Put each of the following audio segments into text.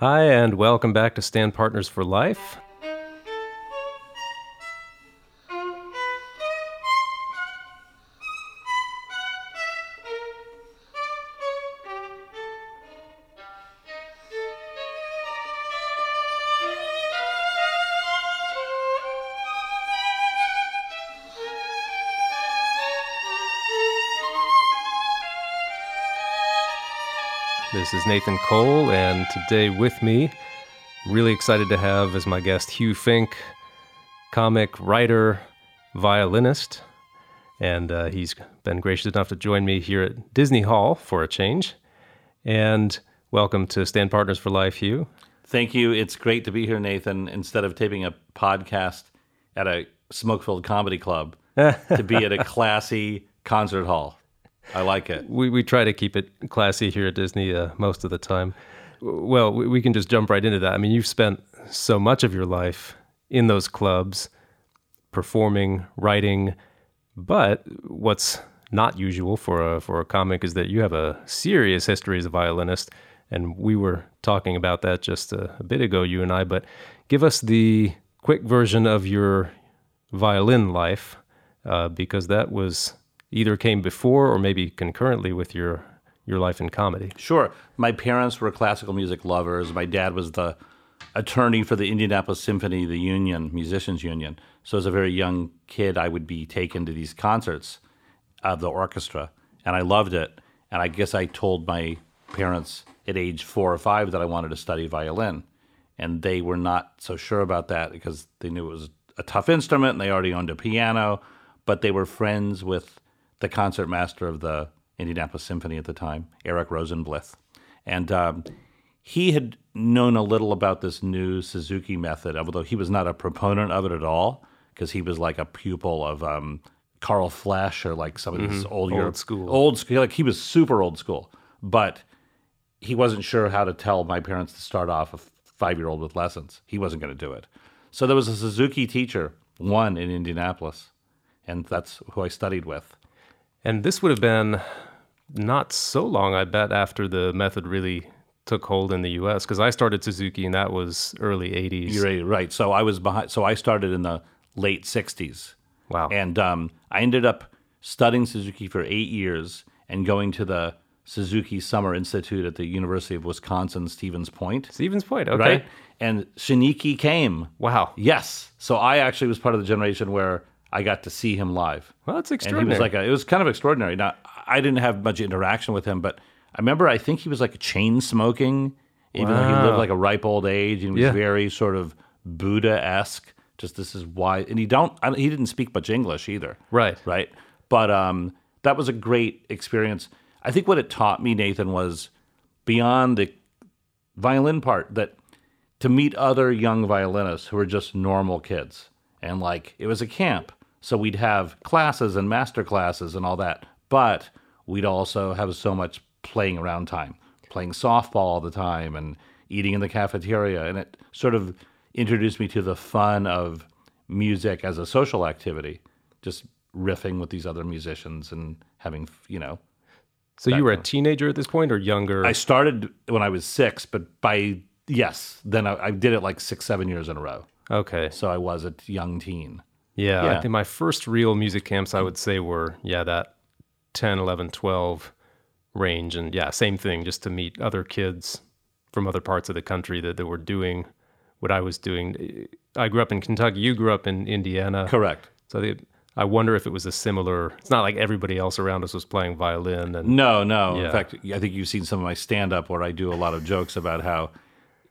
Hi, and welcome back to Stand Partners for Life. Is Nathan Cole, and today with me, really excited to have as my guest Hugh Fink, comic writer, violinist, and uh, he's been gracious enough to join me here at Disney Hall for a change. And welcome to Stand Partners for Life, Hugh. Thank you. It's great to be here, Nathan. Instead of taping a podcast at a smoke filled comedy club, to be at a classy concert hall. I like it. We, we try to keep it classy here at Disney uh, most of the time. Well, we, we can just jump right into that. I mean, you've spent so much of your life in those clubs, performing, writing, but what's not usual for a for a comic is that you have a serious history as a violinist, and we were talking about that just a, a bit ago, you and I. But give us the quick version of your violin life, uh, because that was either came before or maybe concurrently with your your life in comedy. Sure. My parents were classical music lovers. My dad was the attorney for the Indianapolis Symphony, the union, musicians union. So as a very young kid, I would be taken to these concerts of the orchestra, and I loved it. And I guess I told my parents at age four or five that I wanted to study violin, and they were not so sure about that because they knew it was a tough instrument and they already owned a piano, but they were friends with the concert master of the Indianapolis Symphony at the time, Eric Rosenblith. And um, he had known a little about this new Suzuki method, although he was not a proponent of it at all, because he was like a pupil of um, Carl Flesch or like some of these old, Old Europe- school. Old school. Like he was super old school, but he wasn't sure how to tell my parents to start off a five year old with lessons. He wasn't going to do it. So there was a Suzuki teacher, one in Indianapolis, and that's who I studied with. And this would have been not so long, I bet, after the method really took hold in the U.S. Because I started Suzuki, and that was early '80s. You're right, right. So I was behind. So I started in the late '60s, Wow. and um, I ended up studying Suzuki for eight years and going to the Suzuki Summer Institute at the University of Wisconsin Stevens Point. Stevens Point. Okay. Right, and Shinichi came. Wow. Yes, so I actually was part of the generation where I got to see him live. Well, that's extraordinary. and he was like a, it was kind of extraordinary. Now I didn't have much interaction with him, but I remember I think he was like chain smoking, even though he lived like a ripe old age and was Yeah. very sort of Buddha esque. Just this is why, and he don't I, he didn't speak much English either. Right. right. But um, that was a great experience. I think what it taught me, Nathan, was beyond the violin part that to meet other young violinists who were just normal kids. And like it was a camp. So we'd have classes and master classes and all that. But we'd also have so much playing around time, playing softball all the time and eating in the cafeteria. And it sort of introduced me to the fun of music as a social activity, just riffing with these other musicians and having, you know, so you were a teenager at this point, or younger? I started when I was six, but by yes, then I, I did it like six, seven years in a row. Okay. So I was a young teen. Yeah, I think my first real music camps, I would say, were yeah that 10, 11, 12 range, and yeah, same thing, just to meet other kids from other parts of the country that, that were doing what I was doing. I grew up in Kentucky. You grew up in Indiana. Correct. So they, I wonder if it was a similar. It's not like everybody else around us was playing violin, and No, no. Yeah. In fact, I think you've seen some of my stand up where I do a lot of jokes about how,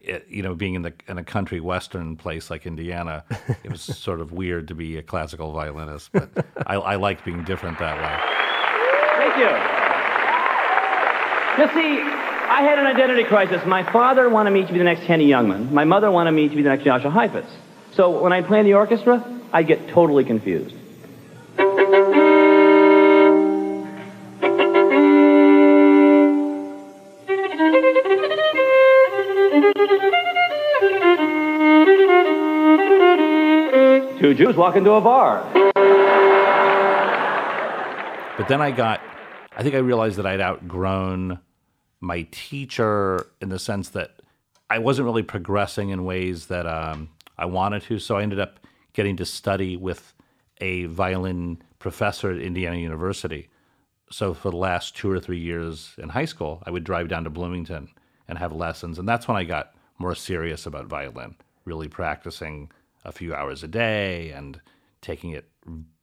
it, you know, being in the in a country western place like Indiana, it was sort of weird to be a classical violinist. But I, I liked being different that way. Thank you. You see, I had an identity crisis. My father wanted me to be the next Henny Youngman. My mother wanted me to be the next Jascha Heifetz. So when I play in the orchestra, I get totally confused. Jews walk into a bar. But then I got, I think I realized that I'd outgrown my teacher in the sense that I wasn't really progressing in ways that um, I wanted to. So I ended up getting to study with a violin professor at Indiana University. So for the last two or three years in high school, I would drive down to Bloomington and have lessons. And that's when I got more serious about violin, really practicing a few hours a day and taking it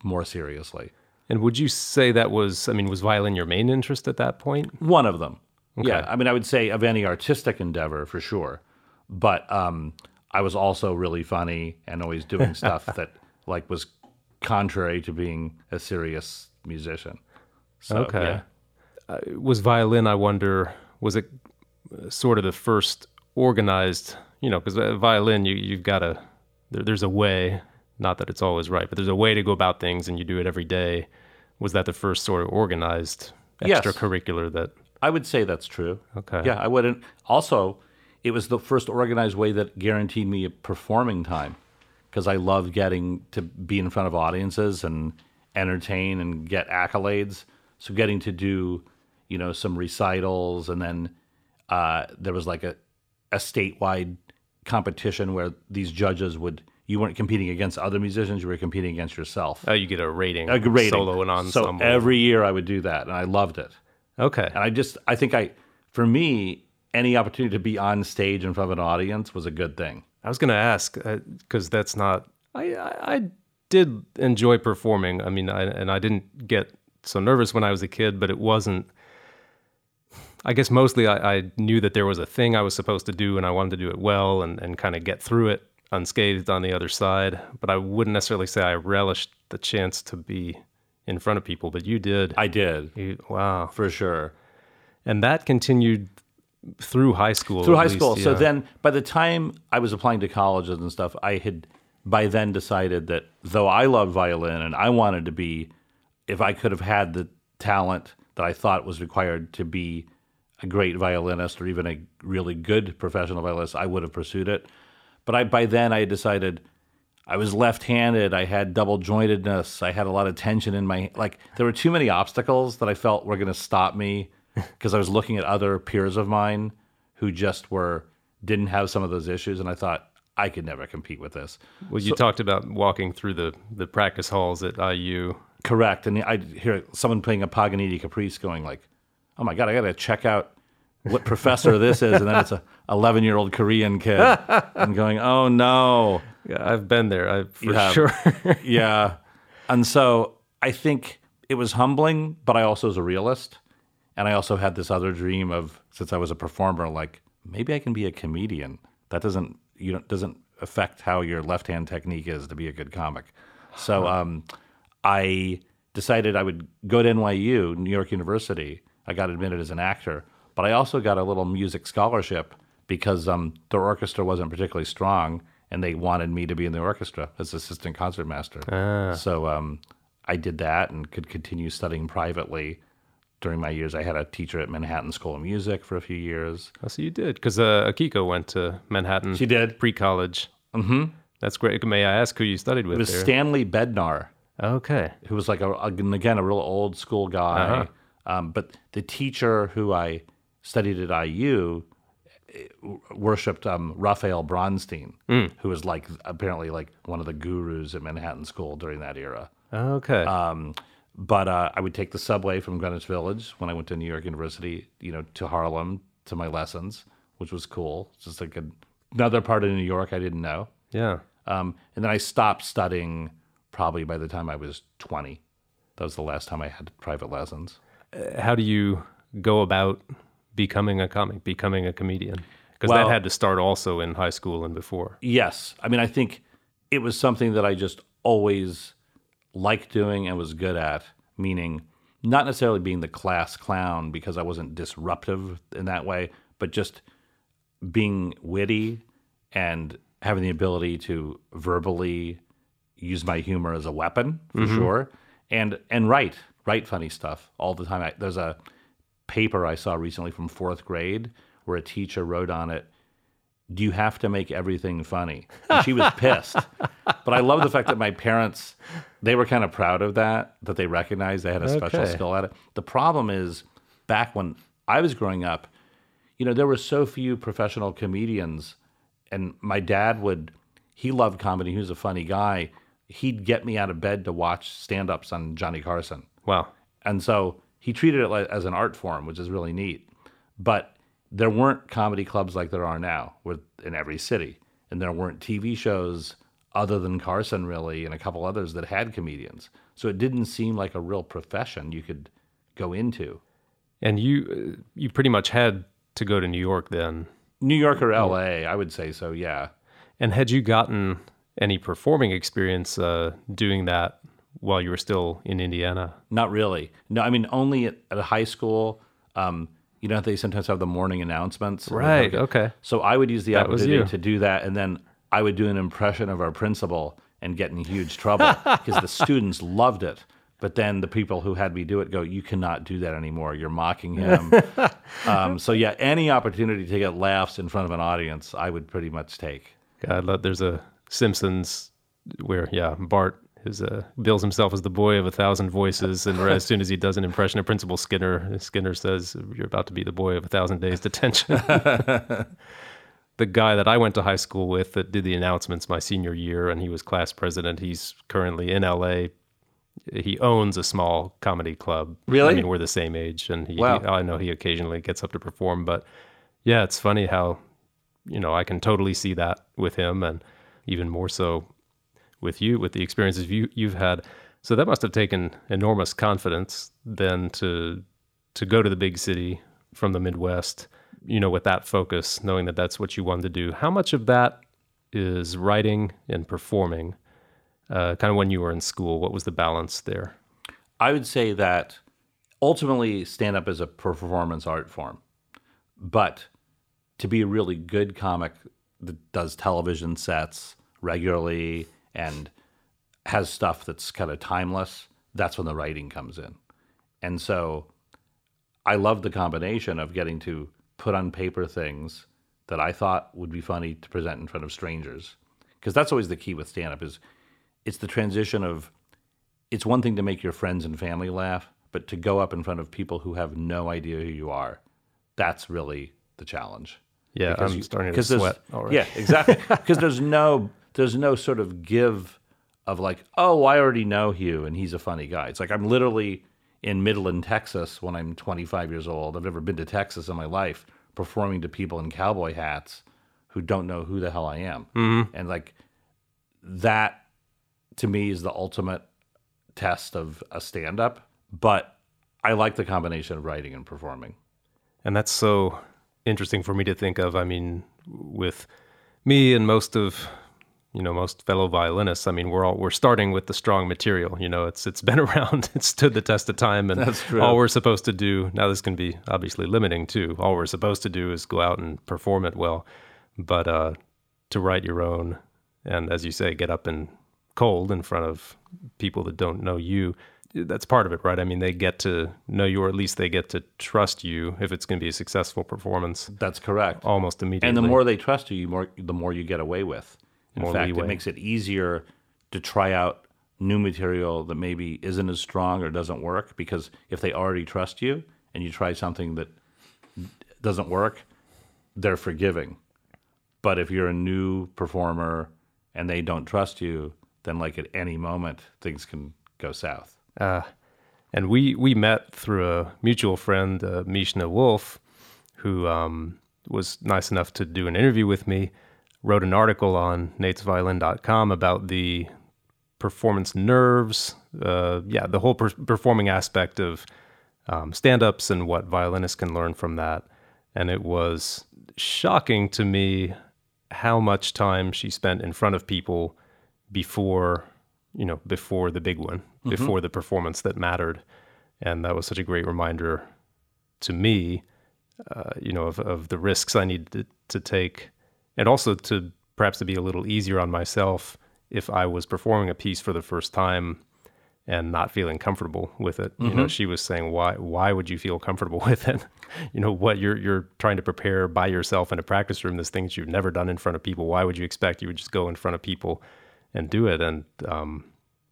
more seriously. And would you say that was, I mean, was violin your main interest at that point? One of them. Yeah. I mean, I would say of any artistic endeavor for sure. But um, I was also really funny and always doing stuff that like was contrary to being a serious musician. So, Okay. yeah. Uh, was violin, I wonder, was it uh, sort of the first organized, you know, because violin, you, you've got to, there, there's a way, not that it's always right, but there's a way to go about things and you do it every day. Was that the first sort of organized Yes. extracurricular that, I would say that's true. Okay. Yeah, I wouldn't. Also, it was the first organized way that guaranteed me a performing time because I love getting to be in front of audiences and entertain and get accolades. So getting to do, you know, some recitals and then uh, there was like a, a statewide competition where these judges would, you weren't competing against other musicians, you were competing against yourself. oh, you get a rating, A rating. solo and ensemble? So every year I would do that and I loved it. okay. And I just, I think I, for me, any opportunity to be on stage in front of an audience was a good thing. I was going to ask uh, because that's not. I, I I did enjoy performing. I mean, I, and I didn't get so nervous when I was a kid, but it wasn't. I guess mostly I, I knew that there was a thing I was supposed to do, and I wanted to do it well and, and kind of get through it unscathed on the other side. But I wouldn't necessarily say I relished the chance to be in front of people. But you did. I did, You- wow. for sure. And that continued through high school. Through high least, school. So then by the time I was applying to colleges and stuff, I had by then decided that though I loved violin and I wanted to be, if I could have had the talent that I thought was required to be a great violinist or even a really good professional violinist, I would have pursued it. But I by then I had decided I was left-handed. I had double jointedness. I had a lot of tension in my like. There were too many obstacles that I felt were going to stop me because I was looking at other peers of mine who just were didn't have some of those issues, and I thought I could never compete with this. Well, you talked about walking through the, the practice halls at IU. Correct, and I hear someone playing a Paganini Caprice, going like, "Oh my god, I got to check out what professor this is," and then it's a 11 year old Korean kid, and going, "Oh no." Yeah, I've been there. I for You sure. yeah. And so I think it was humbling, but I also was a realist. And I also had this other dream of since I was a performer, like maybe I can be a comedian. That doesn't you know doesn't affect how your left hand technique is to be a good comic. So um, I decided I would go to NYU, New York University. I got admitted as an actor, but I also got a little music scholarship because um, their orchestra wasn't particularly strong, and they wanted me to be in the orchestra as assistant concertmaster. So um, I did that and could continue studying privately during my years. I had a teacher at Manhattan School of Music for a few years. Oh, so you did, because uh, Akiko went to Manhattan. She did. pre-college. Mm-hmm. That's great. May I ask who you studied with It was there? Stanley Bednar. okay. who was like a, a- again a real old school guy. Uh-huh. Um, but the teacher who I studied at IU eh, worshipped um, Raphael Bronstein, Hmm. who was like apparently like one of the gurus at Manhattan School during that era. Okay. Um, but uh, I would take the subway from Greenwich Village when I went to New York University, you know, to Harlem to my lessons, which was cool. It's just like a, another part of New York I didn't know. yeah. Um, and then I stopped studying probably by the time I was 20. That was the last time I had private lessons. How do you go about becoming a comic, becoming a comedian? Because Well- that had to start also in high school and before. Yes. I mean, I think it was something that I just always liked doing and was good at, meaning not necessarily being the class clown because I wasn't disruptive in that way, but just being witty and having the ability to verbally use my humor as a weapon for mm-hmm. sure and and write write funny stuff all the time I, there's a paper i saw recently from fourth grade where a teacher wrote on it do you have to make everything funny and she was pissed but i love the fact that my parents they were kind of proud of that that they recognized they had a special Okay. skill at it the problem is back when i was growing up you know, there were so few professional comedians, and my dad would, he loved comedy. He was a funny guy. He'd get me out of bed to watch stand ups on Johnny Carson. Wow. And so he treated it like, as an art form, which is really neat. But there weren't comedy clubs like there are now with, in every city. And there weren't TV shows other than Carson, really, and a couple others that had comedians. So it didn't seem like a real profession you could go into. And you uh, you pretty much had to go to New York then. New York or LA, I would say so, yeah. And had you gotten any performing experience uh, doing that while you were still in Indiana? Not really. No, I mean, only at, at high school. Um, you know, they sometimes have the morning announcements. Right. Okay. So I would use the That opportunity to do that, and then I would do an impression of our principal and get in huge trouble because the students loved it. But then the people who had me do it go, "You cannot do that anymore. You're mocking him." um, so yeah, any opportunity to get laughs in front of an audience, I would pretty much take. God, there's a Simpsons where yeah, Bart is uh, bills himself as the boy of a thousand voices, and as soon as he does an impression of Principal Skinner, Skinner says, "You're about to be the boy of a thousand days detention." the guy that I went to high school with that did the announcements my senior year, and he was class president. He's currently in LA. He owns a small comedy club. Really? I mean, we're the same age, and he, Wow. he- I know he occasionally gets up to perform. But yeah, it's funny how you know I can totally see that with him, and even more so with you, with the experiences you you've had. So that must have taken enormous confidence then to to go to the big city from the Midwest, you know, with that focus, knowing that that's what you wanted to do. How much of that is writing and performing? Uh, kind of when you were in school, what was the balance there? I would say that ultimately stand up is a performance art form. But to be a really good comic that does television sets regularly and has stuff that's kind of timeless, that's when the writing comes in. And so I love the combination of getting to put on paper things that I thought would be funny to present in front of strangers. Because that's always the key with stand up is it's the transition of it's one thing to make your friends and family laugh, but to go up in front of people who have no idea who you are, that's really the challenge. Yeah, Because I'm you- starting to sweat already. Yeah, exactly. Because there's no there's no sort of give of like, oh, I already know Hugh and he's a funny guy. It's like I'm literally in Midland, Texas when I'm 25 years old. I've never been to Texas in my life, performing to people in cowboy hats who don't know who the hell I am. Mm-hmm. And like that to me is the ultimate test of a stand up. But I like the combination of writing and performing. And that's so interesting for me to think of. I mean, with me and most of you know most fellow violinists, I mean, we're all we're starting with the strong material. You know, it's it's been around, it's stood the test of time, and all we're supposed to do now. This can be obviously limiting too. All we're supposed to do is go out and perform it well, but uh, to write your own, and as you say, get up and cold in front of people that don't know you. That's part of it, right? I mean, they get to know you, or at least they get to trust you if it's going to be a successful performance That's correct. almost immediately. And the more they trust you, you more the more you get away with. In More fact, leeway. it makes it easier to try out new material that maybe isn't as strong or doesn't work because if they already trust you and you try something that doesn't work, they're forgiving. But if you're a new performer and they don't trust you, then like at any moment things can go south. Uh, and we we met through a mutual friend, uh, Mishna Wolff, who um, was nice enough to do an interview with me. Wrote an article on natesviolin.com about the performance nerves. Uh, yeah, the whole per- performing aspect of um, stand-ups and what violinists can learn from that. And it was shocking to me how much time she spent in front of people before you know before the big one before the performance that mattered and that was such a great reminder to me uh, you know of, of the risks i need to, to take and also to perhaps to be a little easier on myself if i was performing a piece for the first time and not feeling comfortable with it you know she was saying why why would you feel comfortable with it? You know what you're you're trying to prepare by yourself in a practice room this things you've never done in front of people. Why would you expect you would just go in front of people and do it? And um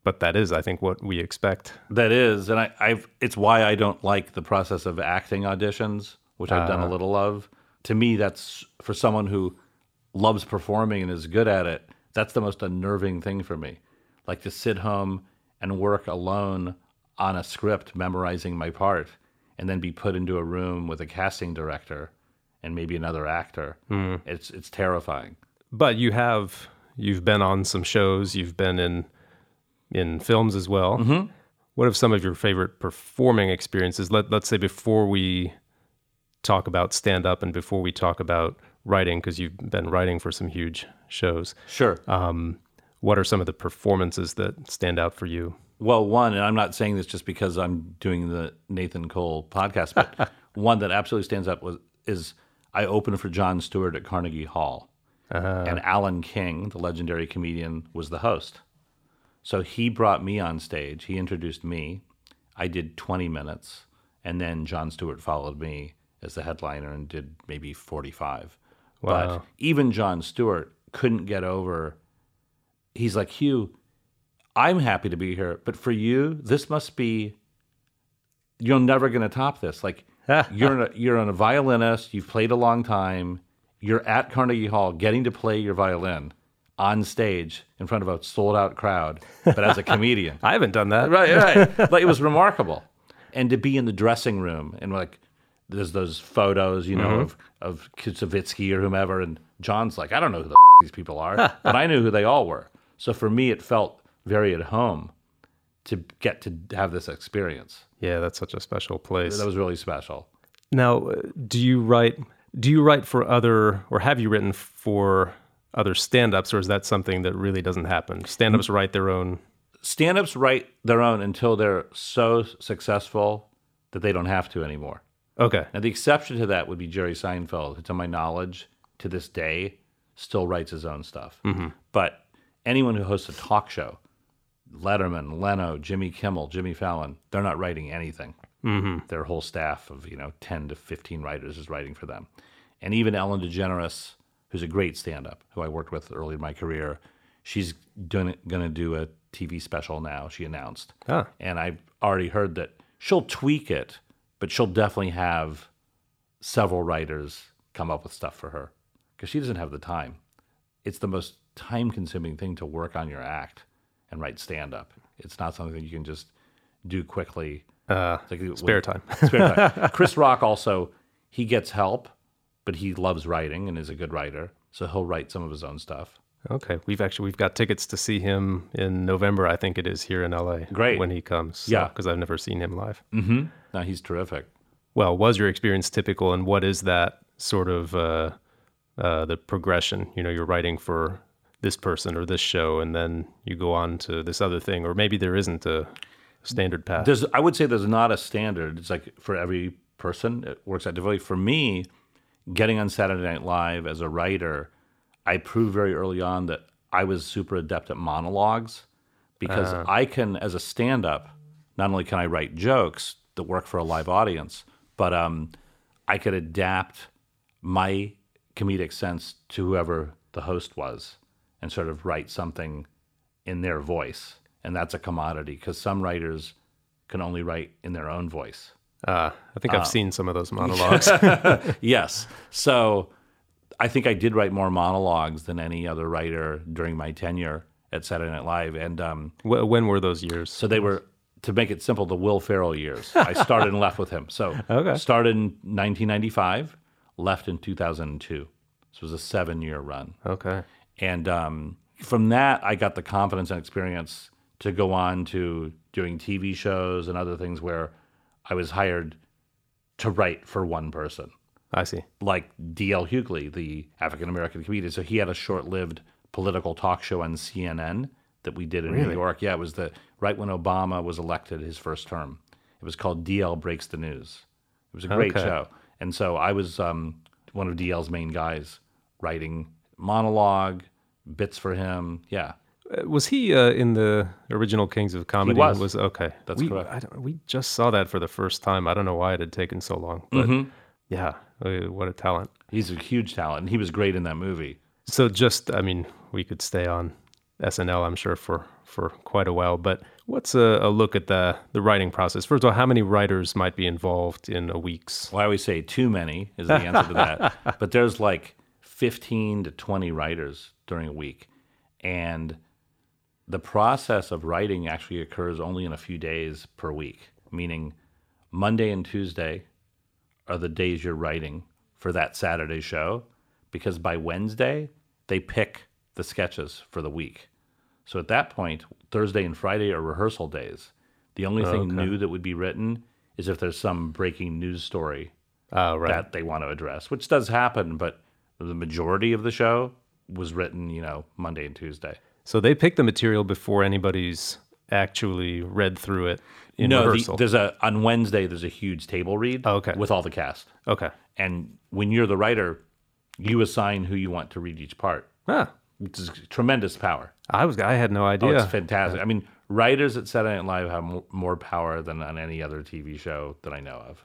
but that is i think what we expect. That is, and I, I've it's why I don't like the process of acting auditions, which I've done a little of, to me, that's for someone who loves performing and is good at it. That's the most unnerving thing for me. Like to sit home and work alone on a script, memorizing my part, and then be put into a room with a casting director and maybe another actor. It's it's terrifying. But you have you've been on some shows. You've been in in films as well. Mm-hmm. What have some of your favorite performing experiences? Let Let's say before we talk about stand up and before we talk about writing, because you've been writing for some huge shows. Sure. Um, what are some of the performances that stand out for you? Well, one, and I'm not saying this just because I'm doing the Nathan Cole podcast, but one that absolutely stands up was is I opened for Jon Stewart at Carnegie Hall, uh-huh. and Alan King, the legendary comedian, was the host. So he brought me on stage. He introduced me. I did 20 minutes, and then Jon Stewart followed me as the headliner and did maybe 45. Wow. But even Jon Stewart couldn't get over. He's like Hugh. I'm happy to be here, but for you, this must be. You're never going to top this. Like you're a, you're a violinist. You've played a long time. You're at Carnegie Hall, getting to play your violin on stage in front of a sold out crowd, but as a comedian. I haven't done that. right, right. Like it was remarkable, and to be in the dressing room and like there's those photos, you know, of of Kitsovitsky or whomever, and Jon's like, I don't know who the these people are, but I knew who they all were. So for me, it felt very at home to get to have this experience. Yeah, that's such a special place. That was really special. Now, uh, do you write? Do you write for other, or have you written for other stand-ups, or is that something that really doesn't happen? Stand-ups write their own. Stand-ups write their own until they're so successful that they don't have to anymore. Okay, Now, the exception to that would be Jerry Seinfeld, who, to my knowledge, to this day, still writes his own stuff. But anyone who hosts a talk show, Letterman, Leno, Jimmy Kimmel, Jimmy Fallon, they're not writing anything. Mm-hmm. Their whole staff of you know ten to fifteen writers is writing for them, and even Ellen DeGeneres, who's a great stand-up, who I worked with early in my career, she's going to do a TV special now. She announced, Ah. and I've already heard that she'll tweak it, but she'll definitely have several writers come up with stuff for her because she doesn't have the time. It's the most time-consuming thing to work on your act and write stand-up. It's not something that you can just do quickly. uh, like spare time. spare time. Chris Rock also he gets help, but he loves writing and is a good writer, so he'll write some of his own stuff. Okay, we've actually we've got tickets to see him in November. I think it is here in LA. Great. when he comes. Yeah. because I've never seen him live. Mm-hmm. Now he's terrific. Well, was your experience typical, and what is that sort of uh, uh, the progression? You know, you're writing for this person or this show, and then you go on to this other thing, or maybe there isn't a standard path. There's, I would say there's not a standard. It's like for every person, it works out differently. For me, getting on Saturday Night Live as a writer, I proved very early on that I was super adept at monologues because I can, as a stand up, not only can I write jokes that work for a live audience, but um, I could adapt my comedic sense to whoever the host was and sort of write something in their voice. And that's a commodity because some writers can only write in their own voice. Uh, I think I've seen some of those monologues. Yes. So I think I did write more monologues than any other writer during my tenure at Saturday Night Live. And um, Wh- when were those years? so they were, to make it simple, the Will Ferrell years. I started and left with him. So Okay. started in 1995, left in 2002. This was a seven year run. Okay. And um, from that, I got the confidence and experience to go on to doing TV shows and other things where I was hired to write for one person, I see. like D.L. Hughley, the African American comedian. So he had a short lived political talk show on CNN that we did in New York. Yeah, it was the right when Obama was elected his first term. It was called DL Breaks the News. It was a great Okay. show. And so I was um, one of DL's main guys writing monologue, bits for him. Yeah. Uh, Was he uh, in the original Kings of Comedy? He was. okay. That's we, correct. I don't, we just saw that for the first time. I don't know why it had taken so long, but Mm-hmm. yeah, Oh, what a talent. He's a huge talent, he was great in that movie. So just, I mean, we could stay on SNL, I'm sure, for, for quite a while. But what's a, a look at the, the writing process? First of all, how many writers might be involved in a week's? Well, I always say too many is the answer to that. But there's like 15 to 20 writers during a week. And the process of writing actually occurs only in a few days per week, meaning Monday and Tuesday are the days you're writing for that Saturday show because by Wednesday, they pick the sketches for the week. So at that point, Thursday and Friday are rehearsal days. The only thing Okay. new that would be written is if there's some breaking news story Oh, right. that they want to address, which does happen, but the majority of the show was written, you know, Monday and Tuesday. So they pick the material before anybody's actually read through it in no, the, there's a on Wednesday there's a huge table read Oh, okay. with all the cast. okay. And when you're the writer, you assign who you want to read each part, Ah, which is tremendous power. I was I had no Oh, idea. it's fantastic. I mean, writers at Saturday Night Live have more, more power than on any other TV show that I know of,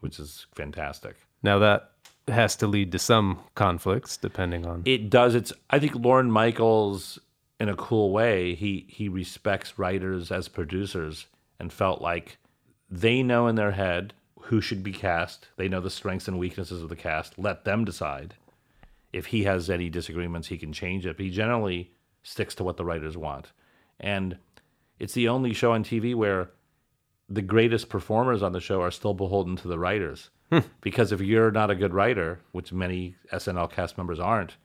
which is fantastic. now that has to lead to some conflicts depending on it does it's i think lorne michaels in a cool way he he respects writers as producers and felt like they know in their head who should be cast they know the strengths and weaknesses of the cast let them decide if he has any disagreements he can change it but he generally sticks to what the writers want and it's the only show on tv where the greatest performers on the show are still beholden to the writers. because if you're not a good writer, which many SNL cast members aren't,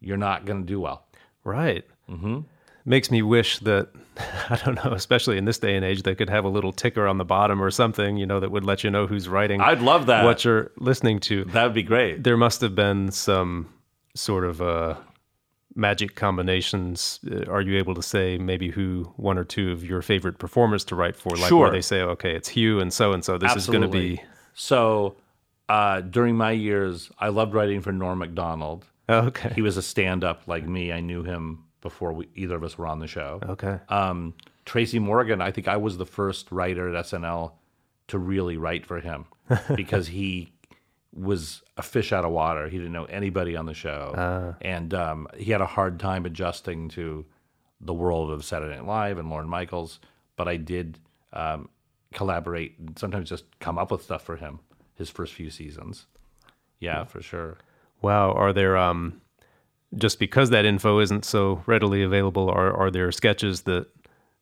you're not going to do well. Right. Mm-hmm. Makes me wish that I don't know, especially in this day and age, they could have a little ticker on the bottom or something, you know, that would let you know who's writing. I'd love that. What you're listening to. That would be great. There must have been some sort of uh, magic combinations. Uh, Are you able to say maybe who one or two of your favorite performers to write for? Like Sure. where they say, okay, it's Hugh and so and so. This is going to be. So uh, during my years, I loved writing for Norm Macdonald. Oh, okay. He was a stand-up like me. I knew him before we, either of us were on the show. Okay. um, Tracy Morgan, I think I was the first writer at SNL to really write for him because he was a fish out of water. He didn't know anybody on the show, and um, he had a hard time adjusting to the world of Saturday Night Live and Lorne Michaels. But I did um, collaborate and sometimes just come up with stuff for him his first few seasons. Yeah, for sure. Wow. Are there um just because that info isn't so readily available, are are there sketches that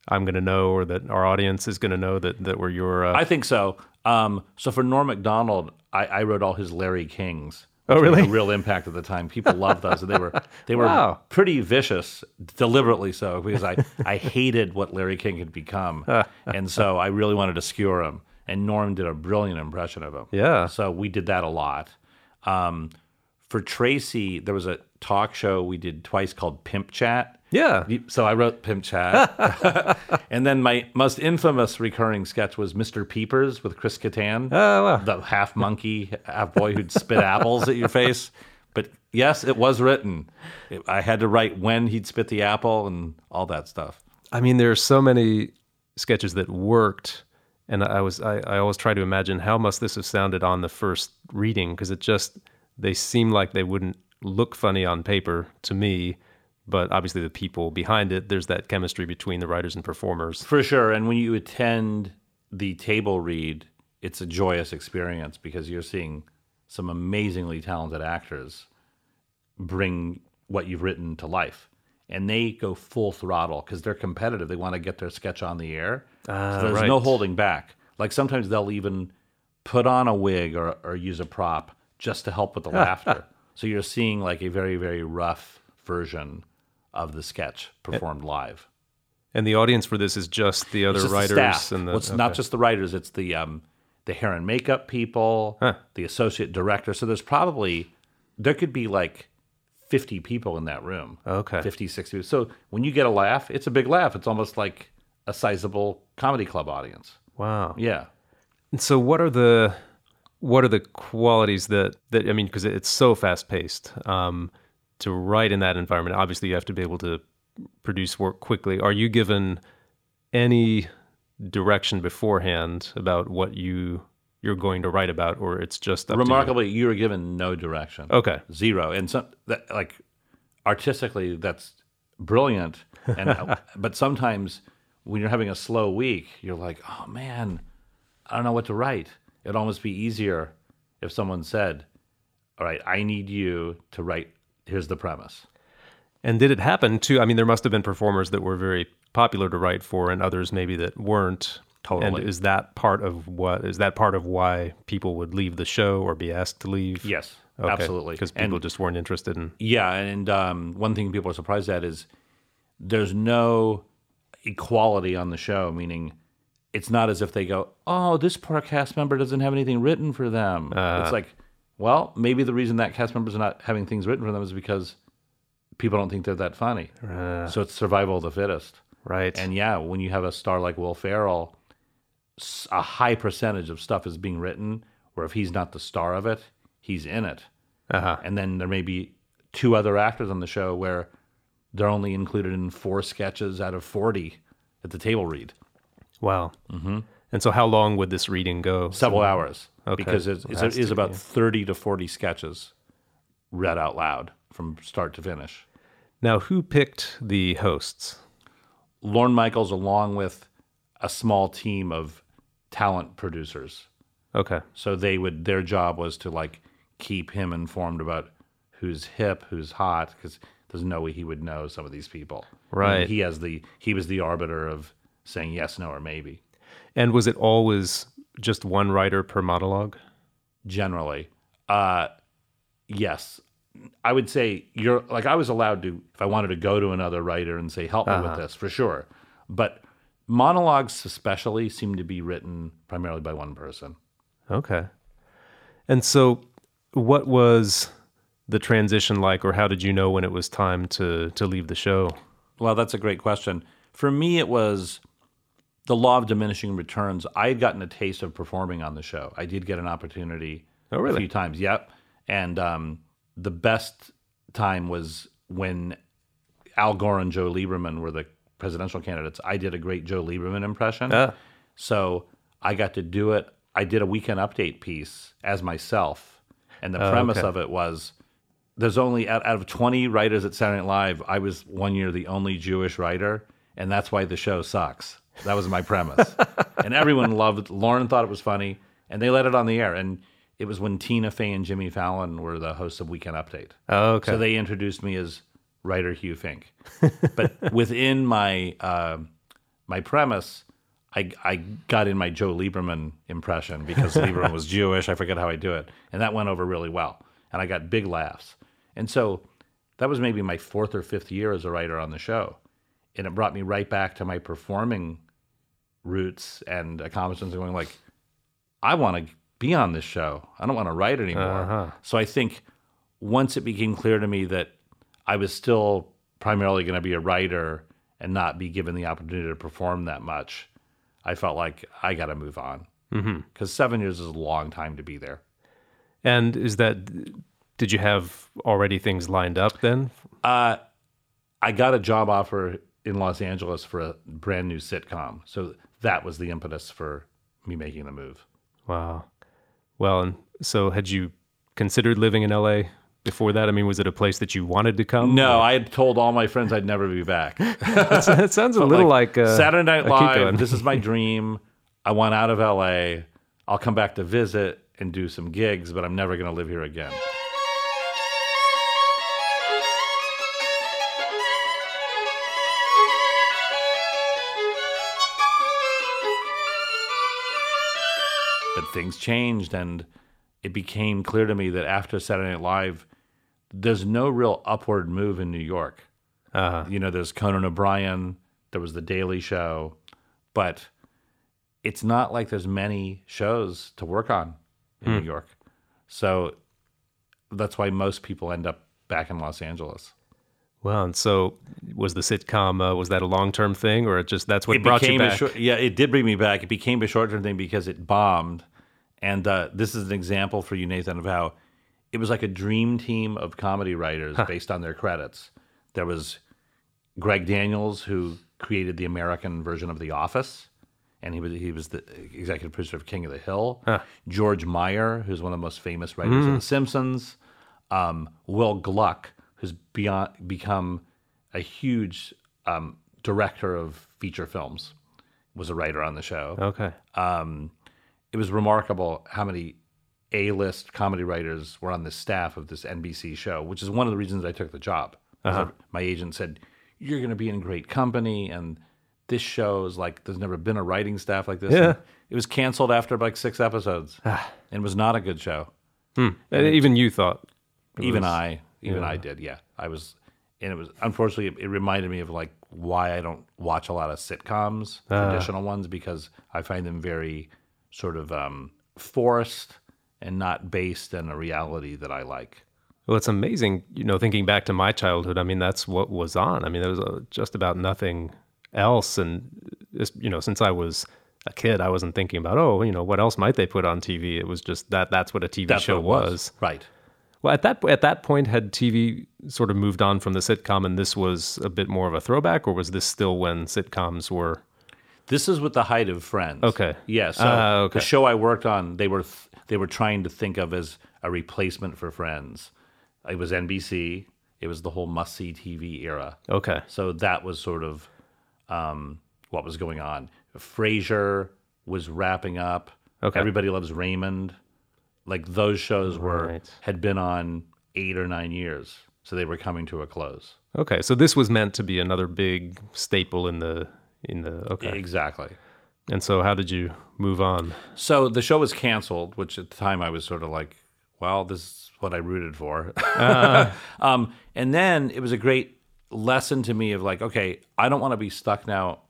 I'm going to know or that our audience is going to know that that were your uh, I think so. Um, so for Norm Macdonald, I, I wrote all his Larry Kings. Oh, really? A real impact at the time. People loved those, and they were they were Wow. pretty vicious, deliberately so, because I I hated what Larry King had become, and so I really wanted to skewer him. And Norm did a brilliant impression of him. Yeah. So we did that a lot. Um, for Tracy, there was a talk show we did twice called Pimp Chat. Yeah. So I wrote Pimp Chat. and then my most infamous recurring sketch was Mr. Peepers with Chris Kattan. Oh, wow. The half monkey, half boy who'd spit apples at your face. But yes, it was written. It- I had to write when he'd spit the apple and all that stuff. I mean, there are so many sketches that worked, and I was I, I always try to imagine how must this have sounded on the first reading because it just they seem like they wouldn't look funny on paper to me, but obviously the people behind it, there's that chemistry between the writers and performers. For sure. And when you attend the table read, it's a joyous experience because you're seeing some amazingly talented actors bring what you've written to life. And they go full throttle because they're competitive. They want to get their sketch on the air. Ah, so there's no holding back. Like sometimes they'll even put on a wig or, or use a prop just to help with the laughter. So you're seeing like a very, very rough version of the sketch performed live. And the audience for this is just the other just writers the and the well, it's not just the writers; it's the um, the hair and makeup people, Huh. the associate director. So there's probably there could be like 50 people in that room. Okay. 50, 60. So when you get a laugh, it's a big laugh. It's almost like a sizable comedy club audience. wow. Yeah. And so, what are the what are the qualities that that I mean? Because it's so fast paced. Um, to write in that environment, obviously, you have to be able to produce work quickly. Are you given any direction beforehand about what you you're going to write about, or it's just up to you? Remarkably, you were given no direction. Okay. Zero. And so that like artistically that's brilliant. And but sometimes when you're having a slow week, you're like, oh man, I don't know what to write. It'd almost be easier if someone said, "All right, I need you to write. Here's the premise." And did it happen too? I mean, there must have been performers that were very popular to write for, and others maybe that weren't. Totally. And is that part of what is that part of why people would leave the show or be asked to leave? Yes, absolutely. Because And- people just weren't interested in. Yeah, and um, one thing people are surprised at is there's no equality on the show, meaning it's not as if they go, "Oh, this poor cast member doesn't have anything written for them." it's like, well, maybe the reason that cast member's are not having things written for them is because people don't think they're that funny. so it's survival of the fittest. Right. And yeah, when you have a star like Will Ferrell, a high percentage of stuff is being written where if he's not the star of it, he's in it. uh-huh. And then there may be two other actors on the show where they're only included in four sketches out of 40 at the table read. Wow. Mm-hmm. And so, how long would this reading go? Several hours. Okay. Because it's, it's, it is to about be. 30 to 40 sketches read out loud from start to finish. Now, who picked the hosts? Lorne Michaels, along with a small team of talent producers. Okay. So they would their job was to like keep him informed about who's hip, who's hot, because there's no way he would know some of these people. Right. he has the he was the arbiter of saying yes, no, or maybe. And was it always just one writer per monologue? Generally, uh, yes, I would say you're like I was allowed to if I wanted to go to another writer and say help me with this for sure, but monologues especially seem to be written primarily by one person. Okay. And so, what was the transition like, or how did you know when it was time to to leave the show? Well, that's a great question. For me, it was the law of diminishing returns. I had gotten a taste of performing on the show. I did get an opportunity Oh, really? a few times. Yep. And um, the best time was when Al Gore and Joe Lieberman were the presidential candidates. I did a great Joe Lieberman impression. Ah. So I got to do it. I did a weekend update piece as myself. And the Oh, premise okay. of it was there's only out, out of 20 writers at Saturday Night Live, I was one year the only Jewish writer, and that's why the show sucks. That was my premise. and everyone loved it. Lorne thought it was funny, and they let it on the air. And it was when Tina Fey and Jimmy Fallon were the hosts of Weekend Update. Oh, okay. So they introduced me as writer Hugh Fink. but within my uh, my premise, I, I got in my Joe Lieberman impression because Lieberman was Jewish. I forget how I do it. And that went over really well. And I got big laughs. And so that was maybe my fourth or fifth year as a writer on the show. And it brought me right back to my performing roots and accomplishments and going like, I want to be on this show. I don't want to write anymore. So I think once it became clear to me that I was still primarily going to be a writer and not be given the opportunity to perform that much, I felt like I got to move on. Because seven years is a long time to be there. and is that? Did you have already things lined up then? Uh, I got a job offer in Los Angeles for a brand new sitcom. So that was the impetus for me making the move. Wow. Well, and so had you considered living in LA before that? I mean, was it a place that you wanted to come? No, I had told all my friends I'd never be back. it sounds a little like, uh, Saturday Night Live. This is my dream. I want out of LA. I'll come back to visit and do some gigs, but I'm never going to live here again. Things changed, and it became clear to me that after Saturday Night Live, there's no real upward move in New York uh, you know, there's Conan O'Brien, there was The Daily Show, but it's not like there's many shows to work on in New York. So that's why most people end up back in Los Angeles. well, and so was the sitcom? Uh, was that a long term thing, or it just that's what It brought you back? short, yeah, it did bring me back. It became a short term thing because it bombed. And uh, this is an example for you, Nathan, of how it was like a dream team of comedy writers based on their credits. There was Greg Daniels, who created the American version of The Office, and he was he was the executive producer of King of the Hill. George Meyer, who's one of the most famous writers of The Simpsons. Um, Will Gluck, who's beyond, become a huge um, director of feature films, was a writer on the show. Okay. It was remarkable how many A-list comedy writers were on the staff of this NBC show, which is one of the reasons I took the job. 'Cause uh-huh. My agent said, "You're going to be in great company, and this show is like there's never been a writing staff like this." Yeah. And it was canceled after like six episodes, and was not a good show. Hmm. And even you thought. even was- I, even I did. Yeah, I was, and it was unfortunately it, it reminded me of like why I don't watch a lot of sitcoms, ah. traditional ones, because I find them very sort of um, forced and not based in a reality that I like. Well, it's amazing, you know, thinking back to my childhood. I mean, that's what was on. I mean, there was uh, just about nothing else. And, you know, since I was a kid, I wasn't thinking about, oh, you know, what else might they put on TV? It was just that that's what a TV That's show it was. right? Well, at that at that point, had TV sort of moved on from the sitcom, and this was a bit more of a throwback, or was this still when sitcoms were? This is with the height of Friends. Okay. Yeah. So Ah, okay. the show I worked on, they were th- they were trying to think of as a replacement for Friends. It was NBC. It was the whole must see TV era. Okay, So that was sort of um, what was going on. Frasier was wrapping up. Okay. Everybody loves Raymond. Like those shows were Right. had been on eight or nine years, so they were coming to a close. okay. So this was meant to be another big staple in the in the okay. Exactly. And so, how did you move on? So the show was canceled, which at the time I was sort of like, well, this is what I rooted for. um, and then it was a great lesson to me of like, okay, I don't want to be stuck now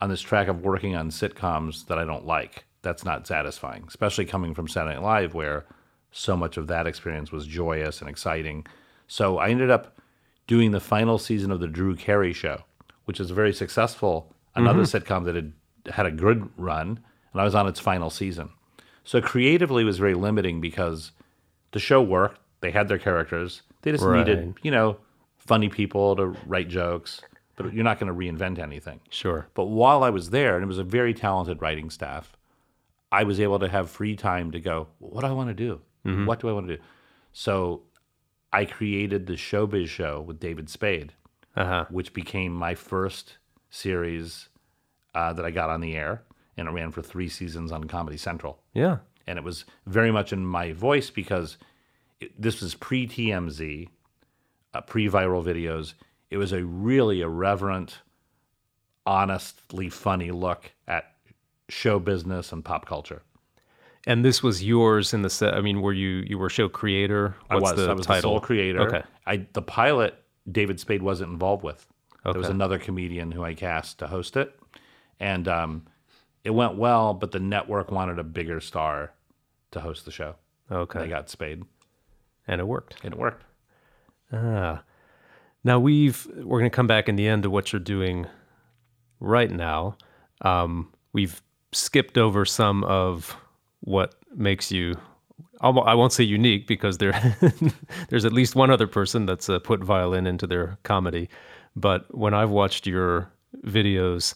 on this track of working on sitcoms that I don't like. That's not satisfying, especially coming from Saturday Night Live, where so much of that experience was joyous and exciting. So I ended up doing the final season of the Drew Carey Show, which is very successful, another sitcom that had had a good run, and I was on its final season. So creatively it was very limiting because the show worked. They had their characters. They just Right. needed, you know, funny people to write jokes, but you're not going to reinvent anything. Sure. But while I was there, and it was a very talented writing staff, I was able to have free time to go, what do I want to do? What do I want to do? So I created the Showbiz Show with David Spade, Uh huh. which became my first series uh, that I got on the air, and it ran for three seasons on Comedy Central Yeah. and it was very much in my voice because it, this was pre TMZ, uh, pre viral videos. It was a really irreverent, honestly funny look at show business and pop culture. And this was yours in the set. I mean, were you you were show creator? I was the I was title? the sole creator. Okay. I the pilot David Spade wasn't involved with. There was another comedian who I cast to host it, and um, it went well. But the network wanted a bigger star to host the show. Okay. They got Spade, and it worked. and it worked. Ah. Now we've we're going to come back in the end to what you're doing right now. Um, we've skipped over some of what makes you. I won't say unique because there there's at least one other person that's uh, put violin into their comedy. But when I've watched your videos,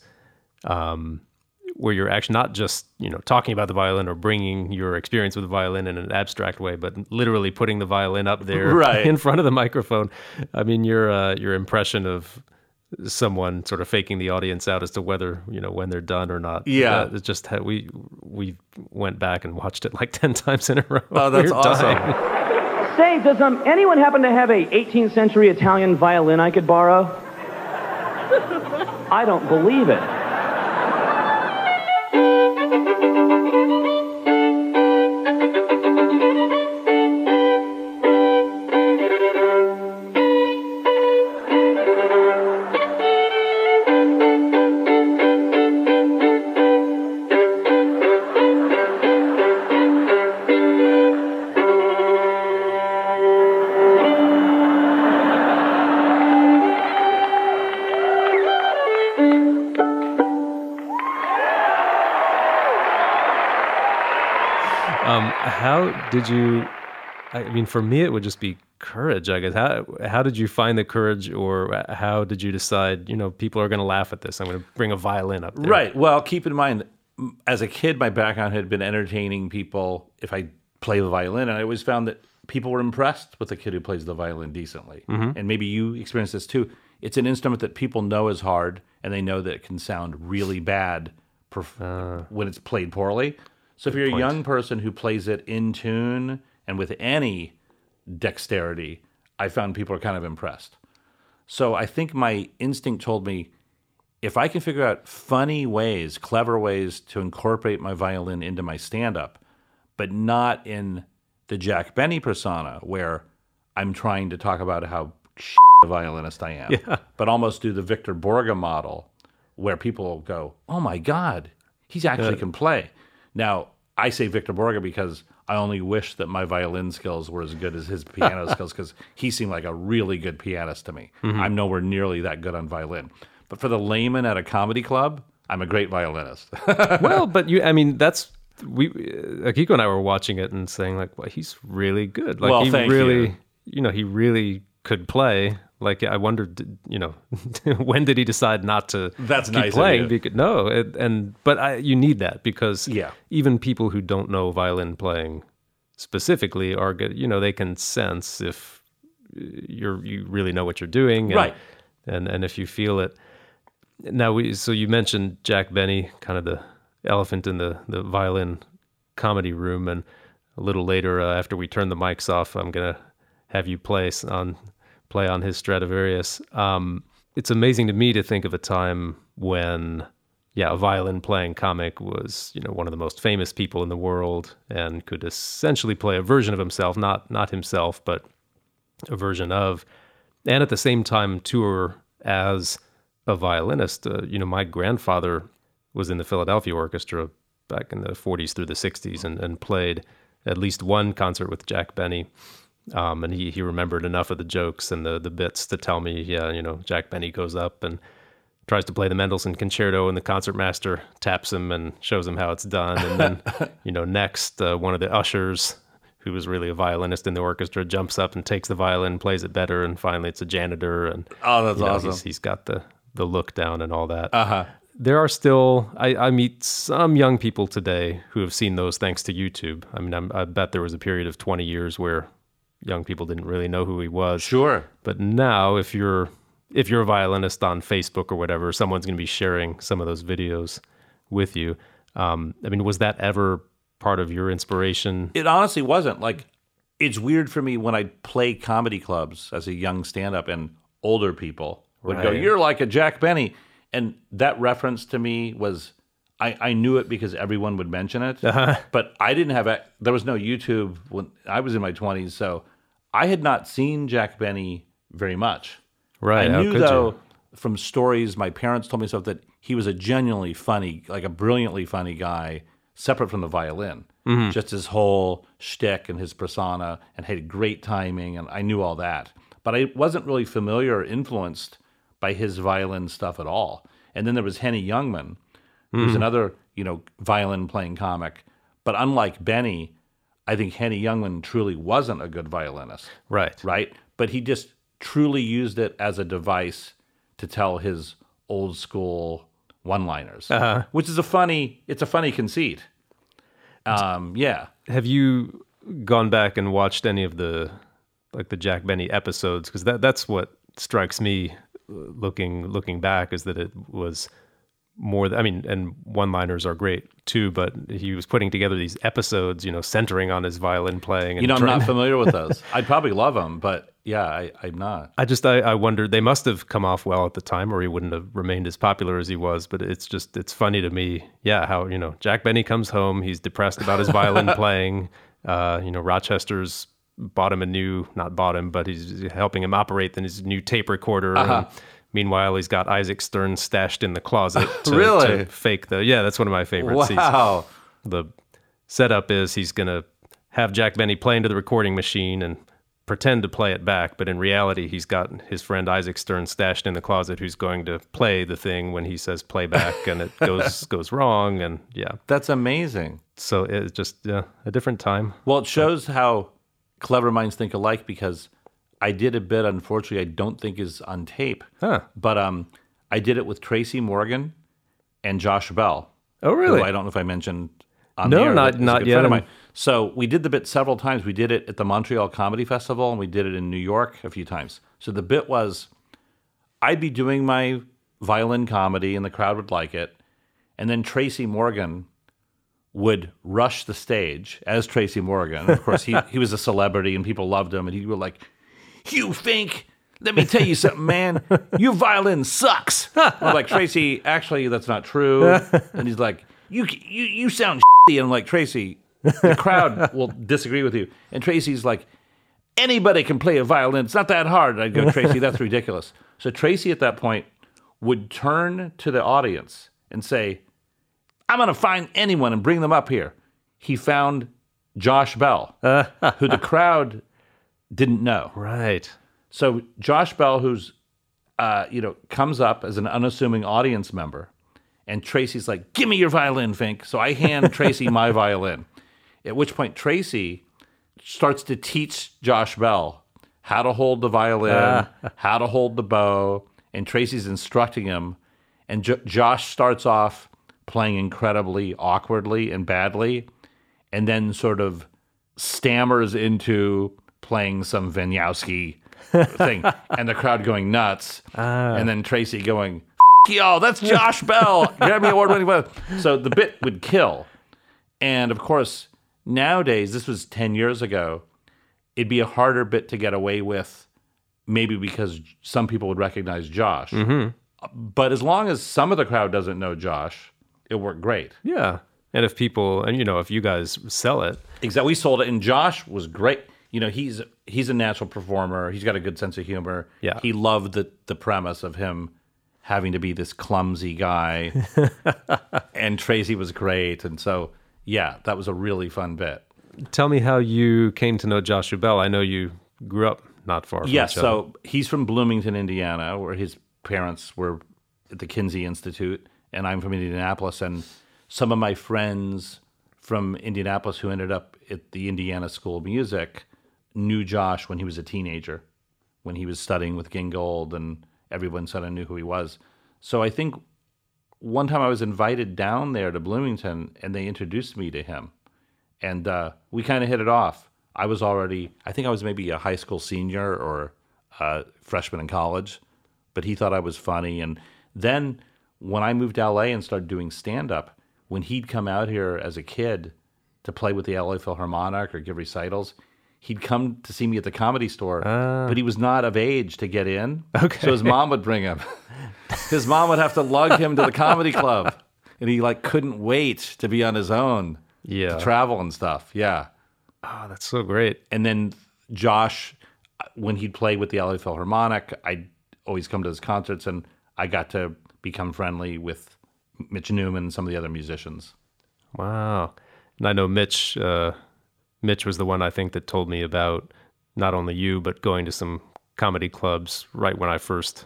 um, where you're actually not just you know talking about the violin or bringing your experience with the violin in an abstract way, but literally putting the violin up there Right. in front of the microphone. I mean, your uh, your impression of someone sort of faking the audience out as to whether you know when they're done or not. Yeah. uh, it's just how we we went back and watched it like ten times in a row. Oh, that's We were awesome. Say, does um, anyone happen to have a 18th century Italian violin I could borrow? I don't believe it. Um, how did you? I mean, for me, it would just be courage. I guess. How how did you find the courage, or uh, how did you decide? You know, people are going to laugh at this. I'm going to bring a violin up there. Right. Well, keep in mind, as a kid, my background had been entertaining people if I play the violin, and I always found that people were impressed with a kid who plays the violin decently. Mm-hmm. And maybe you experienced this too. it's an instrument that people know is hard and they know that it can sound really bad perf- uh. when it's played poorly. So if you're a young person who plays it in tune and with any dexterity, I found people are kind of impressed. So I think my instinct told me if I can figure out funny ways, clever ways to incorporate my violin into my stand up, but not in the Jack Benny persona where I'm trying to talk about how a violinist I am, but almost do the Victor Borge model where people go, oh my God, he's actually can play. Now, I say Victor Borge because I only wish that my violin skills were as good as his piano skills because he seemed like a really good pianist to me. I'm nowhere nearly that good on violin. But for the layman at a comedy club, I'm a great violinist. well, but you, I mean, that's we. Uh, Akiko and I were watching it and saying like, well, he's really good. Like Well, he really, you. know, he really could play. Like I wondered, you know, when did he decide not to That's keep nice playing? you. Because, no, it, and but I, you need that because Yeah. even people who don't know violin playing specifically are good. You know, they can sense if you're you really know what you're doing, and, Right. And and if you feel it. Now we so you mentioned Jack Benny, kind of the elephant in the the violin comedy room, and a little later uh, after we turn the mics off, I'm gonna have you play on play on his Stradivarius. Um, it's amazing to me to think of a time when, yeah, a violin playing comic was you know one of the most famous people in the world and could essentially play a version of himself, not not himself, but a version of, and at the same time tour as a violinist. Uh, you know, my grandfather was in the Philadelphia Orchestra back in the 40s through the 60s and, and played at least one concert with Jack Benny. Um, and he, he remembered enough of the jokes and the, the bits to tell me, yeah, you know, Jack Benny goes up and tries to play the Mendelssohn concerto, and the concertmaster taps him and shows him how it's done. And then, you know, next, uh, one of the ushers, who was really a violinist in the orchestra, jumps up and takes the violin, plays it better, and finally it's a janitor. And Oh, that's you know, awesome. He's, he's got the the look down and all that. Uh-huh. There are still I, I meet some young people today who have seen those thanks to YouTube. I mean, I'm, I bet there was a period of 20 years where young people didn't really know who he was. sure. But now, if you're if you're a violinist on Facebook or whatever, someone's going to be sharing some of those videos with you. Um, I mean, was that ever part of your inspiration? It honestly wasn't. Like, it's weird for me when I play comedy clubs as a young stand up and older people would go, You're like a Jack Benny. And that reference to me was, I, I knew it because everyone would mention it. Uh-huh. But I didn't have, a, there was no YouTube when I was in my 20s. So I had not seen Jack Benny very much. Right? I knew though you? from stories my parents told me stuff that he was a genuinely funny, like a brilliantly funny guy, separate from the violin. Mm-hmm. Just his whole shtick and his persona, and had great timing, and I knew all that. But I wasn't really familiar or influenced by his violin stuff at all. And then there was Henny Youngman, who's Mm-hmm. another you know violin playing comic. But unlike Benny, I think Henny Youngman truly wasn't a good violinist Right. right? But he just truly used it as a device to tell his old school one-liners, which is a funny. It's a funny conceit. Um, yeah, Have you gone back and watched any of the like the Jack Benny episodes? Because that that's what strikes me uh, looking looking back is that it was more. I mean, and one-liners are great too, but he was putting together these episodes, you know, centering on his violin playing. And you know, I'm trying- not familiar with those. I'd probably love them, but yeah, I, I'm not. I just I, I wondered they must have come off well at the time, or he wouldn't have remained as popular as he was. But it's just it's funny to me, yeah, how you know Jack Benny comes home, he's depressed about his violin playing. Uh, you know, Rochester's bought him a new, not bought him, but he's helping him operate then his new tape recorder. Uh-huh. And meanwhile, he's got Isaac Stern stashed in the closet to, Really? to fake the. Yeah, that's one of my favorites. Wow. the setup is he's going to have Jack Benny play into the recording machine and pretend to play it back, but in reality, he's got his friend Isaac Stern stashed in the closet who's going to play the thing when he says playback and it goes goes wrong and yeah. That's amazing. So it's just yeah, a different time. Well, it shows how clever minds think alike because I did a bit. Unfortunately, I don't think is on tape. Huh. But um, I did it with Tracy Morgan and Josh Bell. Oh really? who I don't know if I mentioned. On No, the air, not- not yet. friend of I'm- mine. So we did the bit several times. We did it at the Montreal Comedy Festival, and we did it in New York a few times. So the bit was, I'd be doing my violin comedy and the crowd would like it. And then Tracy Morgan would rush the stage as Tracy Morgan. Of course, he, he was a celebrity and people loved him. And he would like, Hugh Fink, let me tell you something, man. Your violin sucks. I'm like, Tracy, actually, that's not true. And he's like, you, you, you sound shitty. And I'm like, Tracy, the crowd will disagree with you. And Tracy's like, anybody can play a violin. It's not that hard. I'd go, Tracy, that's ridiculous. So Tracy at that point would turn to the audience and say, I'm going to find anyone and bring them up here. He found Josh Bell, who the crowd didn't know. Right. So Josh Bell, who's uh, you know, comes up as an unassuming audience member, and Tracy's like, "Give me your violin, Fink." So I hand Tracy my violin. At which point Tracy starts to teach Josh Bell how to hold the violin, how to hold the bow, and Tracy's instructing him. And Jo- Josh starts off playing incredibly awkwardly and badly, and then sort of stammers into playing some Wieniawski thing, and the crowd going nuts, ah. and then Tracy going, "F- "Yo, that's Josh Bell, Grammy Award-winning." player." So the bit would kill, and of course, nowadays this was ten years ago. It'd be a harder bit to get away with, maybe because some people would recognize Josh. Mm-hmm. But as long as some of the crowd doesn't know Josh, it worked great. Yeah. And if people, and you know, if you guys sell it, Exactly. We sold it, and Josh was great. You know, he's he's a natural performer. He's got a good sense of humor. Yeah. He loved the the premise of him having to be this clumsy guy, and Tracy was great, and so yeah, that was a really fun bit. tell me how you came to know Joshua Bell. I know you grew up not far from Yes, each so he's from Bloomington, Indiana, where his parents were at the Kinsey Institute, and I'm from Indianapolis. And some of my friends from Indianapolis who ended up at the Indiana School of Music knew Josh when he was a teenager, when he was studying with Gingold, and everyone sort of knew who he was. So I think one time I was invited down there to Bloomington, and they introduced me to him and uh, we kind of hit it off. I was already, I think I was maybe a high school senior or a freshman in college, but he thought I was funny. And then when I moved to LA and started doing stand up, when he'd come out here as a kid to play with the LA Philharmonic or give recitals, he'd come to see me at the comedy store, but he was not of age to get in. Okay. So his mom would bring him. his mom would have to lug him to the comedy club. And he like couldn't wait to be on his own yeah. to travel and stuff. Yeah. oh, that's so great. And then Josh, when he'd play with the LA Philharmonic, I'd always come to his concerts and I got to become friendly with Mitch Newman and some of the other musicians. Wow. And I know Mitch, uh, Mitch was the one I think that told me about not only you, but going to some comedy clubs right when I first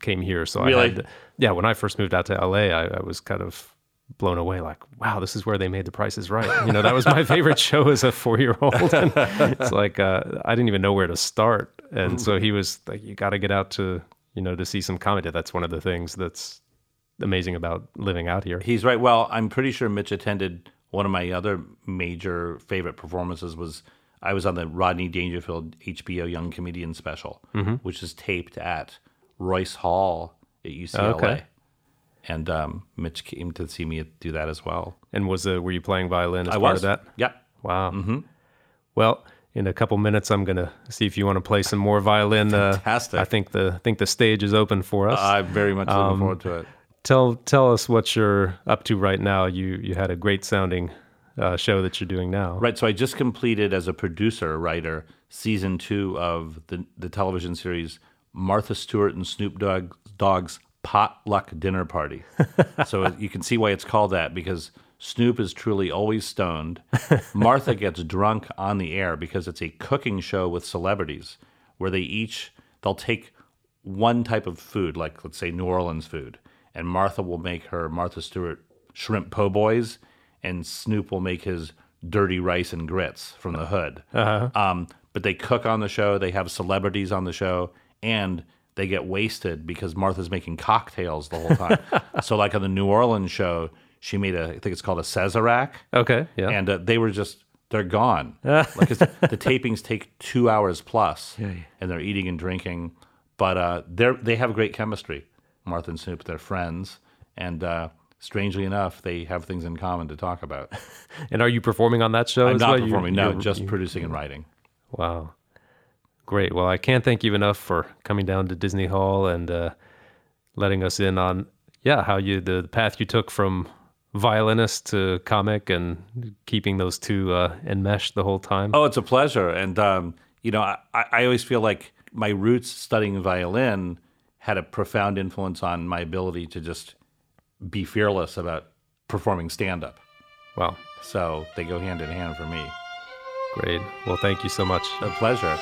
came here. So I Really? had, yeah, when I first moved out to LA, I, I was kind of blown away like, wow, this is where they made the prices right. You know, that was my favorite show as a four year old. It's like, uh, I didn't even know where to start. And so he was like, you got to get out to, you know, to see some comedy. That's one of the things that's amazing about living out here. He's right. Well, I'm pretty sure Mitch attended one of my other major favorite performances was I was on the Rodney Dangerfield HBO Young Comedian special, which is taped at Royce Hall at UCLA. Okay. And um, Mitch came to see me do that as well. And was uh, were you playing violin as I part was. of that? Yep. Wow. Mm-hmm. Well, in a couple minutes, I'm gonna see if you want to play some more violin. Uh, Fantastic. I think the I think the stage is open for us. I'm very much looking forward to it. Tell tell us what you're up to right now. You you had a great sounding uh, show that you're doing now. Right. So I just completed as a producer, writer, season two of the, the television series Martha Stewart and Snoop Dogg, Dogg's Potluck Dinner Party. so you can see why it's called that because Snoop is truly always stoned. Martha gets drunk on the air because it's a cooking show with celebrities where they each they'll take one type of food, like let's say New Orleans food, and Martha will make her Martha Stewart shrimp po' boys, and Snoop will make his dirty rice and grits from the hood. Um, but they cook on the show. They have celebrities on the show, and they get wasted because Martha's making cocktails the whole time. so, like on the New Orleans show, she made a I think it's called a Sazerac Okay. Yeah. and uh, they were just they're gone. like the tapings take two hours plus, yeah, yeah. and they're eating and drinking. but uh, they they have great chemistry. Martha and Snoop, they're friends, and uh, strangely enough, they have things in common to talk about. And are you performing on that show? I'm as not well? Performing, no, you- just you- producing and writing. Wow. Great. Well, I can't thank you enough for coming down to Disney Hall and uh, letting us in on, yeah, how you, the, the path you took from violinist to comic and keeping those two uh, enmeshed the whole time. Oh, it's a pleasure. And, um, you know, I, I always feel like my roots studying violin had a profound influence on my ability to just be fearless about performing stand up. Wow. So they go hand in hand for me. Great. Well, thank you so much. A pleasure.